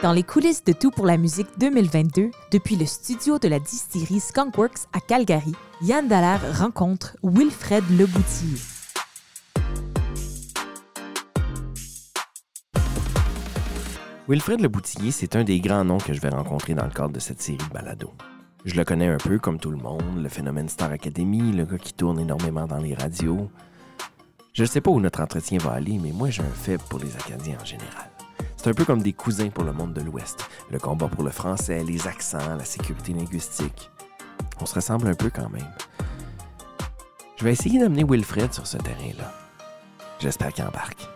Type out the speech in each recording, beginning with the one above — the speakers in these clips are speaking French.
Dans les coulisses de Tout pour la musique 2022, depuis le studio de la distillerie Skunkworks à Calgary, Yann Dallaire rencontre Wilfred Leboutier. Wilfred Leboutier, c'est un des grands noms que je vais rencontrer dans le cadre de cette série balado. Je le connais un peu comme tout le monde, le phénomène Star Academy, le gars qui tourne énormément dans les radios. Je ne sais pas où notre entretien va aller, mais moi j'ai un faible pour les Acadiens en général. C'est un peu comme des cousins pour le monde de l'Ouest. Le combat pour le français, les accents, la sécurité linguistique. On se ressemble un peu quand même. Je vais essayer d'amener Wilfred sur ce terrain-là. J'espère qu'il embarque.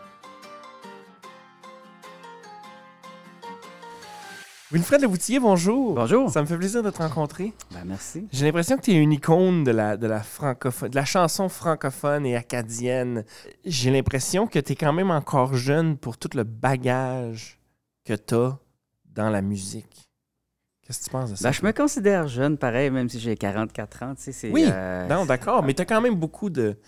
Wilfred Leboutier, bonjour. Bonjour. Ça me fait plaisir de te rencontrer. Ben, merci. J'ai l'impression que tu es une icône de la, de, la francophone, de la chanson francophone et acadienne. J'ai l'impression que tu es quand même encore jeune pour tout le bagage que tu as dans la musique. Qu'est-ce que tu penses de ça? Ben, je me considère jeune, pareil, même si j'ai 44 ans. Tu sais, oui, euh, non, d'accord, mais tu as quand même beaucoup de...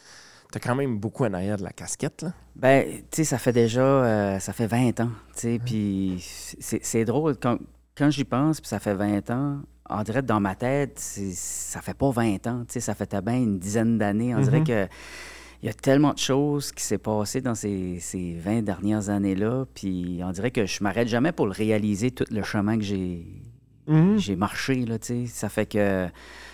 T'as quand même beaucoup en arrière de la casquette, là. Ben, tu sais, ça fait déjà... euh, ça fait 20 ans, tu sais, puis c'est c'est drôle, quand, quand j'y pense, puis ça fait 20 ans, on dirait que dans ma tête, ça fait pas 20 ans, ça fait à bien une dizaine d'années. On dirait Mhm. que il y a tellement de choses qui s'est passé dans ces, ces 20 dernières années-là, puis on dirait que je m'arrête jamais pour le réaliser, tout le chemin que j'ai Mhm. j'ai marché, là, tu sais. Ça fait que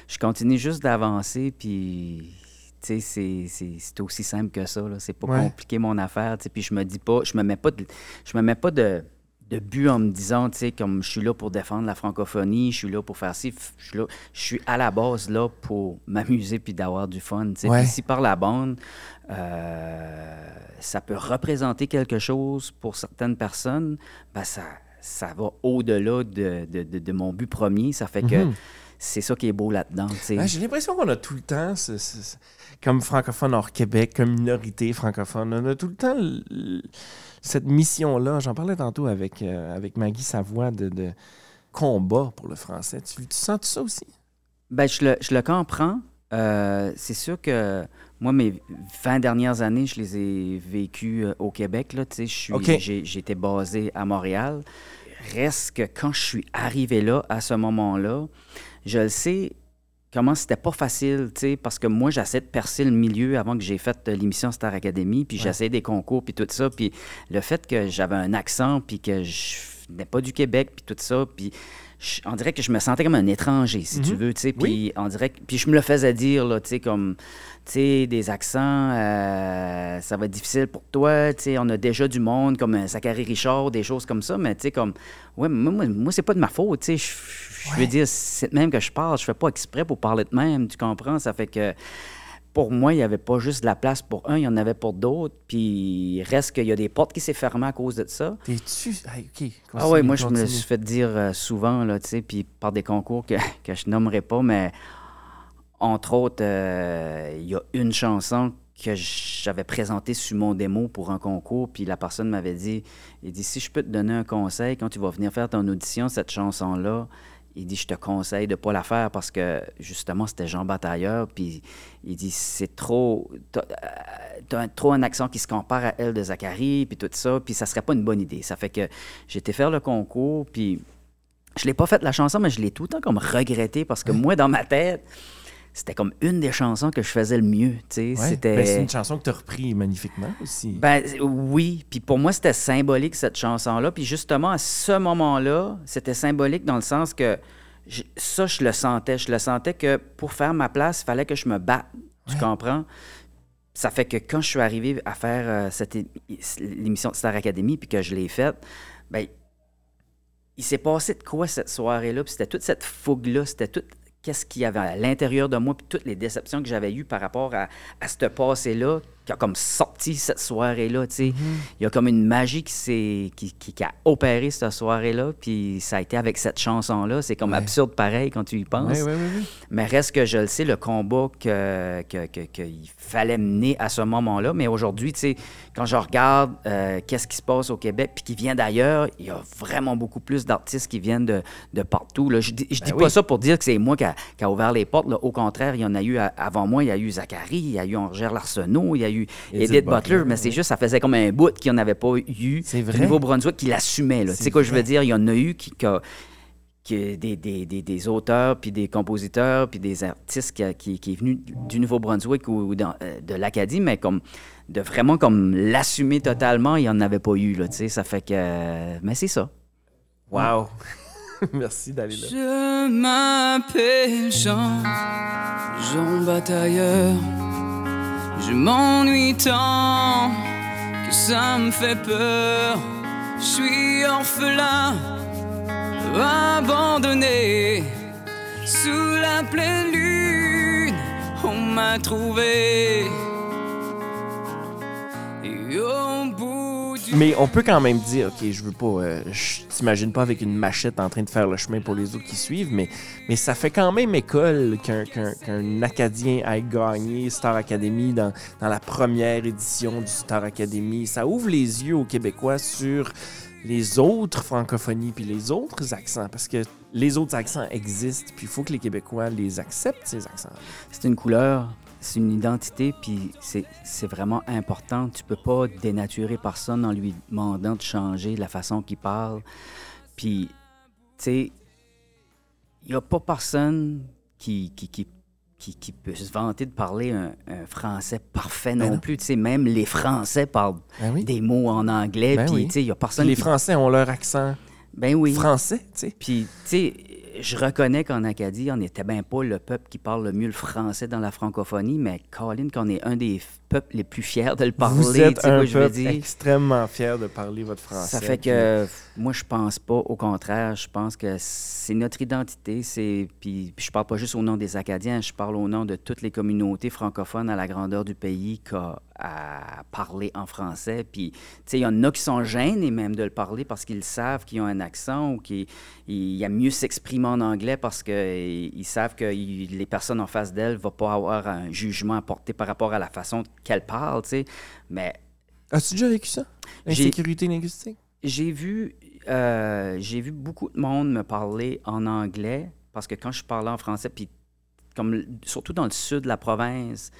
je continue juste d'avancer, puis, tu sais, c'est- aussi simple que ça, là. C'est pas Ouais. compliqué, mon affaire, tu sais. Puis je me dis pas, je me mets pas de, je me mets pas de, de but en me disant, tu sais, comme je suis là pour défendre la francophonie, je suis là pour faire ci, je suis là, je suis à la base là pour m'amuser puis d'avoir du fun, tu sais. Ouais. Si par la bande, euh, ça peut représenter quelque chose pour certaines personnes, ben ça, ça va au-delà de, de- de- de mon but premier. Ça fait que Mhm. c'est ça qui est beau là-dedans. tu sais. Ouais, J'ai l'impression qu'on a tout le temps, ce- ce- ce- comme francophone hors Québec, comme minorité francophone, on a tout le temps cette mission-là. J'en parlais tantôt avec, euh, avec Maggie Savoie de, de combat pour le français. Tu, tu sens ça aussi? Ben, je, le, je le comprends. Euh, c'est sûr que moi, mes 20 dernières années, je les ai vécues euh, au Québec. Là, j'étais basé à Montréal. Reste que quand je suis arrivé là, à ce moment-là, je le sais comment c'était pas facile, tu sais, parce que moi, j'essaie de percer le milieu avant que j'ai fait euh, l'émission Star Academy, puis j'essayais des concours, puis tout ça, puis le fait que j'avais un accent, puis que je venais pas du Québec, puis tout ça, puis je- on dirait que je me sentais comme un étranger, si tu Mhm. veux, tu sais, Oui. puis on dirait puis je me le faisais dire, là, tu sais, comme, tu sais, des accents, euh, ça va être difficile pour toi, tu sais, on a déjà du monde, comme un Zachary Richard, des choses comme ça, mais tu sais, comme, ouais, moi, moi, moi, c'est pas de ma faute, tu sais, je- je Ouais. veux dire, c'est de même que je parle, je fais pas exprès pour parler de même, tu comprends, ça fait que pour moi, il n'y avait pas juste de la place pour un, il y en avait pour d'autres. Puis il reste qu'il y a des portes qui s'est fermées à cause de ça. T'es-tu. Ah oui, moi, je me suis fait dire euh, souvent, là, tu sais, puis par des concours que, que je nommerai pas, mais entre autres, euh, il y a une chanson que j'avais présentée sur mon démo pour un concours, puis la personne m'avait dit, il dit, si je peux te donner un conseil, quand tu vas venir faire ton audition, cette chanson-là, il dit, je te conseille de pas la faire parce que, justement, c'était Jean Batailleur, puis il dit, c'est trop... T'as euh, trop un accent qui se compare à elle de Zachary, puis tout ça, puis ça serait pas une bonne idée. Ça fait que j'ai été faire le concours, puis je l'ai pas fait la chanson, mais je l'ai tout le temps comme regretté parce que moi, dans ma tête, c'était comme une des chansons que je faisais le mieux, tu sais. Ouais. C'était... Ben, c'est une chanson que tu as repris magnifiquement aussi. Ben oui, puis pour moi c'était symbolique cette chanson-là, puis justement à ce moment-là, c'était symbolique dans le sens que je- ça je le sentais, je le sentais que pour faire ma place, il fallait que je me batte, tu comprends? Ça fait que quand je suis arrivé à faire euh, cette é- l'émission de Star Academy puis que je l'ai faite, ben il s'est passé de quoi cette soirée-là, puis c'était toute cette fougue-là, c'était tout qu'est-ce qu'il y avait à l'intérieur de moi, puis toutes les déceptions que j'avais eues par rapport à, à ce passé-là, qui a comme sorti cette soirée-là, tu sais. Mhm. Il y a comme une magie qui, s'est- qui, qui- qui a opéré cette soirée-là, puis ça a été avec cette chanson-là. C'est comme Ouais. absurde pareil quand tu y penses. Mais reste que je le sais, le combat que, que- que- qu'il fallait mener à ce moment-là. Mais aujourd'hui, tu sais, quand je regarde euh, qu'est-ce qui se passe au Québec puis qui vient d'ailleurs, il y a vraiment beaucoup plus d'artistes qui viennent de, de partout. Là. Je dis, je Ben dis oui. pas ça pour dire que c'est moi qui a, qui a ouvert les portes. là. Au contraire, il y en a eu à- avant moi. Il y a eu Zachary, il y a eu Angèle Arsenault, il y a eu eu Edith, Butler, mais c'est juste, ça faisait comme un bout qu'il n'y en avait pas eu. C'est vrai. Au Nouveau-Brunswick qui l'assumait. Tu C'est sais quoi je veux dire? Il y en a eu qui, qui, qui- des, des, des, des auteurs, puis des compositeurs, puis des artistes qui, qui, qui est venu du Nouveau-Brunswick ou, ou dans- euh, de l'Acadie, mais comme de vraiment comme l'assumer totalement, il n'y en avait pas eu. Là, tu sais. ça fait que... euh, mais c'est ça. Wow! Merci d'aller là. Je m'appelle Jean, Jean batailleur. Je m'ennuie tant que ça me fait peur. Je suis orphelin, abandonné. Sous la pleine lune, on m'a trouvé. Du Mais on peut quand même dire, ok, je veux pas, euh, je t'imagine pas avec une machette en train de faire le chemin pour les autres qui suivent, mais, mais ça fait quand même école qu'un Acadien ait gagné Star Academy dans, dans la première édition du Star Academy. Ça ouvre les yeux aux Québécois sur les autres francophonies puis les autres accents, parce que les autres accents existent, puis il faut que les Québécois les acceptent, ces accents. C'est une couleur, c'est une identité, puis c'est vraiment important. Tu peux pas dénaturer personne en lui demandant de changer la façon qu'il parle. Puis, tu sais, il n'y a pas personne qui, qui, qui, qui, qui peut se vanter de parler un, un français parfait non, Ben non. plus. Tu sais, même les Français parlent Ben oui. des mots en anglais, Ben puis, oui. tu sais, il n'y a personne Les. Français ont leur accent Ben oui. français, tu sais. Puis, tu sais, je reconnais qu'en Acadie, on n'était bien pas le peuple qui parle le mieux le français dans la francophonie, mais Colin, qu'on est un des peuples les plus fiers de le parler, Vous êtes un quoi je peuple dire? extrêmement fier de parler votre français. Ça fait puis- que moi, je pense pas. Au contraire, je pense que c'est notre identité. C'est puis, puis je parle pas juste au nom des Acadiens. Je parle au nom de toutes les communautés francophones à la grandeur du pays qui a à parler en français. Puis, tu sais, il y en a qui sont gênés même de le parler parce qu'ils savent qu'ils ont un accent ou qu'ils ils aiment mieux s'exprimer en anglais parce qu'ils ils savent que les personnes en face d'elles ne vont pas avoir un jugement à porter par rapport à la façon qu'elles parlent, tu sais. Mais As-tu déjà vécu ça? L'insécurité linguistique? j'ai vu, euh, j'ai vu beaucoup de monde me parler en anglais parce que quand je parlais en français, puis comme surtout dans le sud de la province,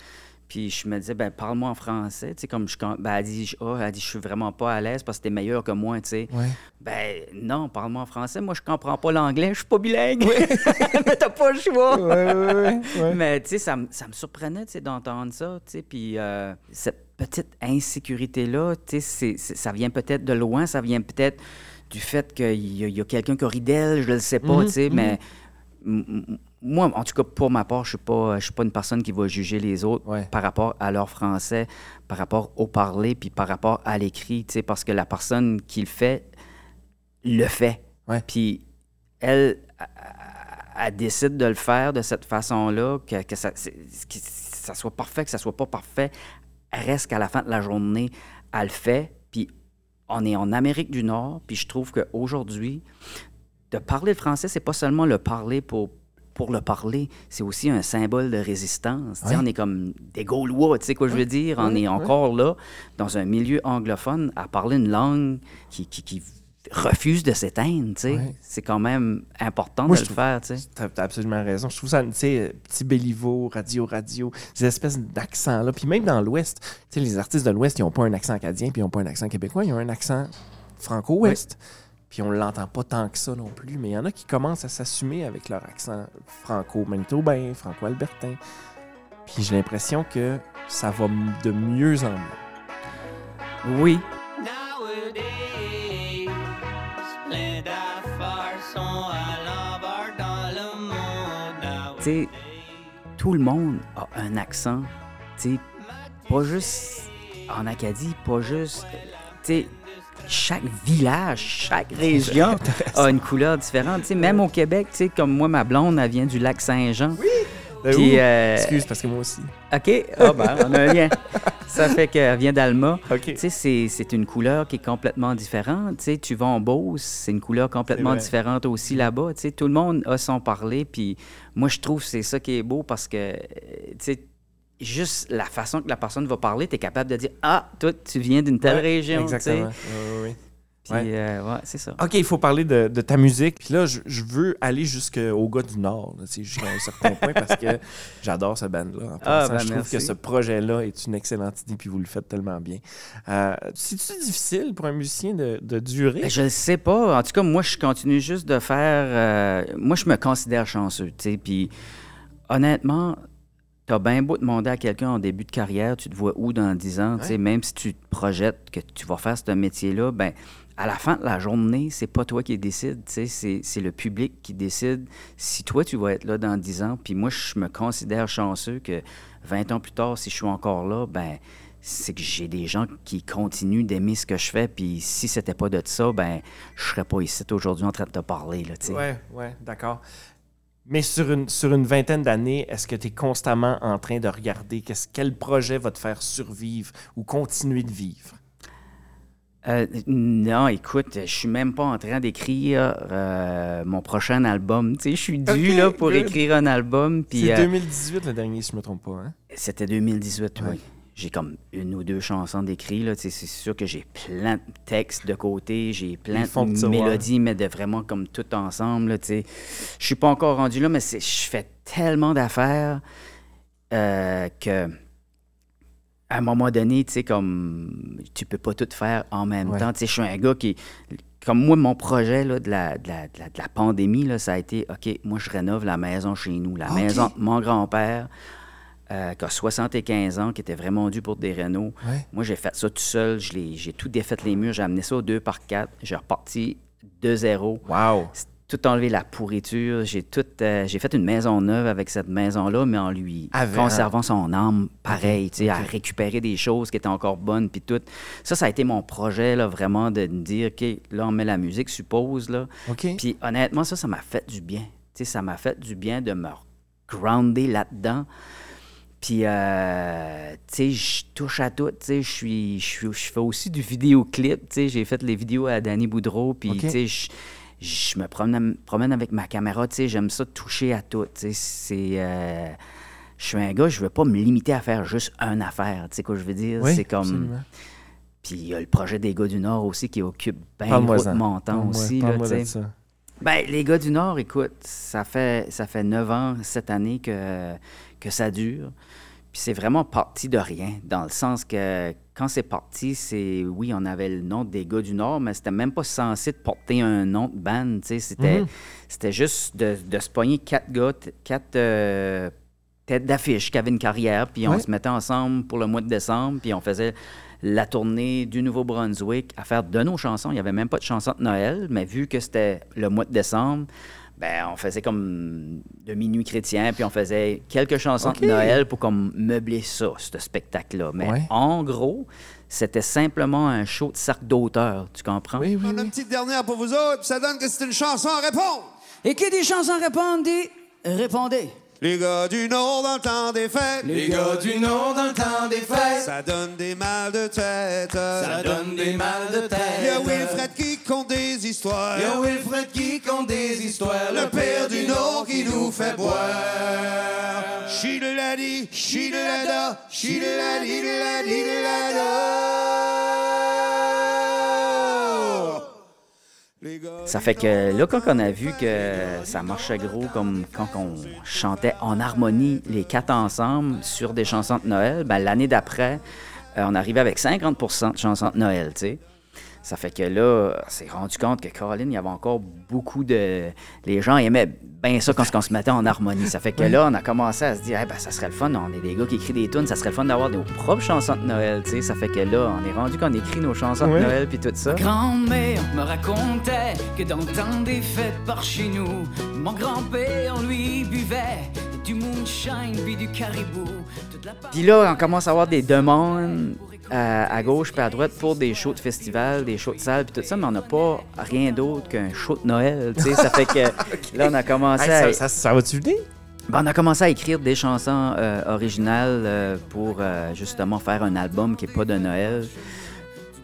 puis je me disais, ben parle-moi en français, tu sais, comme je, ben, elle dit, oh, elle dit, je suis vraiment pas à l'aise parce que t'es meilleur que moi, tu sais. Ouais. Ben non, parle-moi en français, moi je comprends pas l'anglais, je suis pas bilingue. Mais t'as pas le choix. Ouais. Mais tu sais, ça, me- ça me surprenait tu sais, d'entendre ça. tu sais, Puis euh, cette petite insécurité-là, tu sais, ça vient peut-être de loin, ça vient peut-être du fait qu'il y a, il y a quelqu'un qui rit d'elle, je ne le sais pas, Mhm, tu sais, mais m- m- moi, en tout cas, pour ma part, je ne suis, suis pas une personne qui va juger les autres Ouais. par rapport à leur français, par rapport au parler, puis par rapport à l'écrit, tu sais, parce que la personne qui le fait, le fait. Puis elle, elle- elle décide de le faire de cette façon-là, que, que ça, que ça soit parfait, que ça soit pas parfait, reste qu'à la fin de la journée, elle le fait. Puis on est en Amérique du Nord, puis je trouve qu'aujourd'hui, de parler le français, c'est pas seulement le parler pour pour le parler, c'est aussi un symbole de résistance. On est comme des Gaulois, tu sais quoi je veux dire? On est encore là, dans un milieu anglophone, à parler une langue qui, qui, qui refuse de s'éteindre. tu sais. Ouais. C'est quand même important Moi, de le trouve- faire. tu sais. T'as t'as absolument raison. Je trouve ça, tu sais, petit Béliveau, radio, radio, ces espèces d'accents-là. Puis même dans l'Ouest, tu sais, les artistes de l'Ouest, ils n'ont pas un accent acadien, puis ils n'ont pas un accent québécois, ils ont un accent franco-ouest. Puis on l'entend pas tant que ça non plus, mais il y en a qui commencent à s'assumer avec leur accent franco-manitobain, franco-albertain. Puis j'ai l'impression que ça va de mieux en mieux. Oui, Nowadays, plein d'affaires sont à l'envers dans le monde. tu sais, tout le monde a un accent. Tu sais, pas juste en Acadie, pas juste. Tu sais, chaque village, chaque région a une couleur différente. Même au Québec, comme moi, ma blonde, elle vient du lac Saint-Jean. Ben Puis, oui. euh, Excuse, parce que moi aussi. OK, ah ben, on a un lien. Ça fait qu'elle vient d'Alma. OK. Tu sais, c'est- une couleur qui est complètement différente. Tu sais, tu vas en Beauce, c'est une couleur complètement différente aussi là-bas. Tu sais, tout le monde a son parler. Puis moi, je trouve que c'est ça qui est beau parce que, tu sais, juste la façon que la personne va parler, tu es capable de dire Ah, toi, tu viens d'une telle Ouais, région. Exactement. Ouais, ouais. Puis, Ouais. euh, ouais, c'est ça. OK, il faut parler de, de ta musique. Puis là, je, je veux aller jusqu'au gars du Nord, jusqu'à un certain point, parce que j'adore ce band-là. En Ah, ben, je trouve merci. que ce projet-là est une excellente idée, puis vous le faites tellement bien. Euh, C'est-tu difficile pour un musicien de, de durer? Ben, Je ne sais pas. En tout cas, moi, je continue juste de faire. euh, moi, je me considère chanceux, tu sais. Puis, honnêtement, tu as bien beau demander à quelqu'un en début de carrière, tu te vois où dans 10 ans, Ouais. même si tu te projettes que tu vas faire ce métier-là, ben à la fin de la journée, c'est pas toi qui décide, c'est- c'est le public qui décide si toi, tu vas être là dans 10 ans. Puis moi, je me considère chanceux que 20 ans plus tard, si je suis encore là, ben c'est que j'ai des gens qui continuent d'aimer ce que je fais. Puis si c'était pas de ça, ben je serais pas ici aujourd'hui en train de te parler. Ouais, ouais, d'accord. Mais sur une, sur une vingtaine d'années, est-ce que tu es constamment en train de regarder quel projet va te faire survivre ou continuer de vivre? Euh, non, écoute, je suis même pas en train d'écrire euh, mon prochain album. Tu sais, je suis dû là pour good. écrire un album. C'est euh, 2018 le dernier, si je me trompe pas. Hein? c'était 2018, Ouais. oui. J'ai comme une ou deux chansons d'écrit. C'est sûr que j'ai plein de textes de côté, j'ai plein de mélodies, mais de vraiment comme tout ensemble. Je suis pas encore rendu là, mais je fais tellement d'affaires euh, que à un moment donné, tu sais, comme tu peux pas tout faire en même Ouais. temps. Tu sais, je suis un gars qui. Comme moi, mon projet là, de, la, de, la, de la- de la pandémie, là, ça a été OK, moi, je rénove la maison chez nous. La OK. maison de mon grand-père, euh, qui a 75 ans, qui était vraiment dû pour des rénaux. Ouais. Moi, j'ai fait ça tout seul. J'ai tout défait les murs. J'ai amené ça au 2 par 4 J'ai reparti de zéro. Wow! Tout enlevé la pourriture. J'ai tout, euh, j'ai fait une maison neuve avec cette maison-là, mais en lui Avec- conservant son âme pareil, tu sais, à récupérer des choses qui étaient encore bonnes, puis tout. Ça, ça a été mon projet, là, vraiment, de me dire, OK, là, on met la musique, suppose, là. OK. Puis honnêtement, ça, ça m'a fait du bien. Tu sais, ça m'a fait du bien de me grounder là-dedans. Puis, euh, tu sais, je touche à tout. Tu sais, je suis, je fais aussi du vidéoclip. Tu sais, j'ai fait les vidéos à Danny Boudreau. Puis, tu sais, je, me promène, promène avec ma caméra. Tu sais, j'aime ça toucher à tout. Tu sais, c'est... euh, je suis un gars, je veux pas me limiter à faire juste une affaire. Tu sais quoi je veux dire? Oui, c'est comme... absolument. Puis il y a le projet des gars du Nord aussi qui occupe bien de mon temps aussi. Là, Ben, les gars du Nord, écoute, ça fait, ça fait neuf ans cette année que, que ça dure. Puis c'est vraiment parti de rien, dans le sens que quand c'est parti, c'est oui, on avait le nom des gars du Nord, mais c'était même pas censé de porter un nom de band. C'était, Mhm. c'était juste de, de se pogner quatre gars, t- quatre euh, têtes d'affiche qui avaient une carrière, puis on Ouais. se mettait ensemble pour le mois de décembre, puis on faisait la tournée du Nouveau-Brunswick à faire de nos chansons. Il n'y avait même pas de chansons de Noël, mais vu que c'était le mois de décembre, ben, on faisait comme de minuit chrétien, puis on faisait quelques chansons de Noël pour comme meubler ça, ce spectacle-là. Mais Ouais. en gros, c'était simplement un show de cercle d'auteur, tu comprends? Oui, oui, On a une petite dernière pour vous autres, puis ça donne que c'est une chanson à répondre. Et qui dit chanson répondent dit répondez. Les gars du Nord dans le temps des fêtes. Les gars du Nord dans le temps des fêtes, Ça donne des mal de tête. ça donne des mal de tête. Il y a Wilfred qui compte des histoires. Y a Wilfred qui compte des histoires, Le père du Nord qui nous fait boire. Chideladi, chidelada, chideladi, deladi, delada. Ça fait que là, quand on a vu que ça marchait gros, comme quand on chantait en harmonie les quatre ensemble sur des chansons de Noël, ben, l'année d'après, euh, on arrivait avec 50% de chansons de Noël. Ça fait que là, on s'est rendu compte que Caroline, il y avait encore beaucoup de. Les gens aimaient bien ça quand on se mettait en harmonie. Ça fait que là, on a commencé à se dire, Eh ben, ça serait le fun, on est des gars qui écrivent des tunes, ça serait le fun d'avoir nos propres chansons de Noël, tu sais. Ça fait que là, on est rendu qu'on écrit nos chansons Ouais. de Noël puis tout ça. Grand-mère me racontait que dans le temps des fêtes par chez nous, mon grand-père lui buvait du moonshine puis du caribou. Toute la Puis là, on commence à avoir des demandes euh, à gauche puis à droite pour des shows de festival, des shows de salle puis tout ça, mais on n'a pas rien d'autre qu'un show de Noël, tu sais. Ça fait que là, on a commencé Hey, à... ça, ça, ça va-tu venir? Ben, on a commencé à écrire des chansons euh, originales euh, pour euh, justement faire un album qui n'est pas de Noël,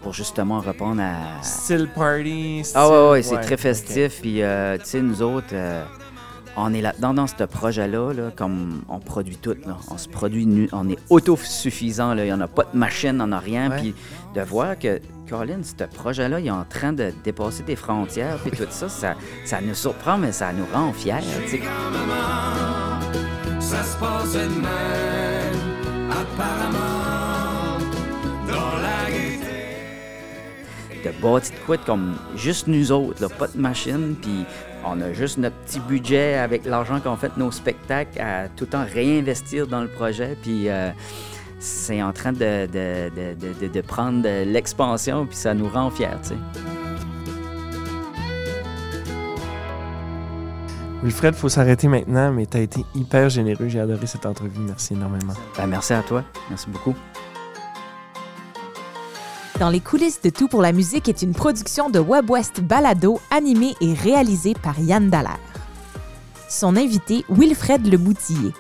pour justement répondre à... Style party. Ah ouais, ouais, c'est ouais, très festif. Puis, euh, tu sais, nous autres, euh, on est là-dedans dans ce projet-là, là, comme on produit tout. Là. On se produit, nu- on est autosuffisant. Il n'y en a pas de machine, on n'a rien. Puis de voir que, Colin, ce projet-là, il est en train de dépasser des frontières. Puis tout ça, ça, ça nous surprend, mais ça nous rend fiers. tu sais. Ça se passe de même, apparemment, dans la gaieté. de bâtir de quoi de comme juste nous autres, là, pas de machine, puis on a juste notre petit budget avec l'argent qu'on fait de nos spectacles à tout le temps réinvestir dans le projet, puis euh, c'est en train de, de, de- de- prendre de l'expansion, puis ça nous rend fiers, tu sais. Wilfred, faut s'arrêter maintenant, mais t'as été hyper généreux. J'ai adoré cette entrevue. Merci énormément. Ben, merci à toi, merci beaucoup. Dans les coulisses de Tout pour la musique est une production de Web West Balado animée et réalisée par Yann Dallaire. Son invité, Wilfred Leboutillier.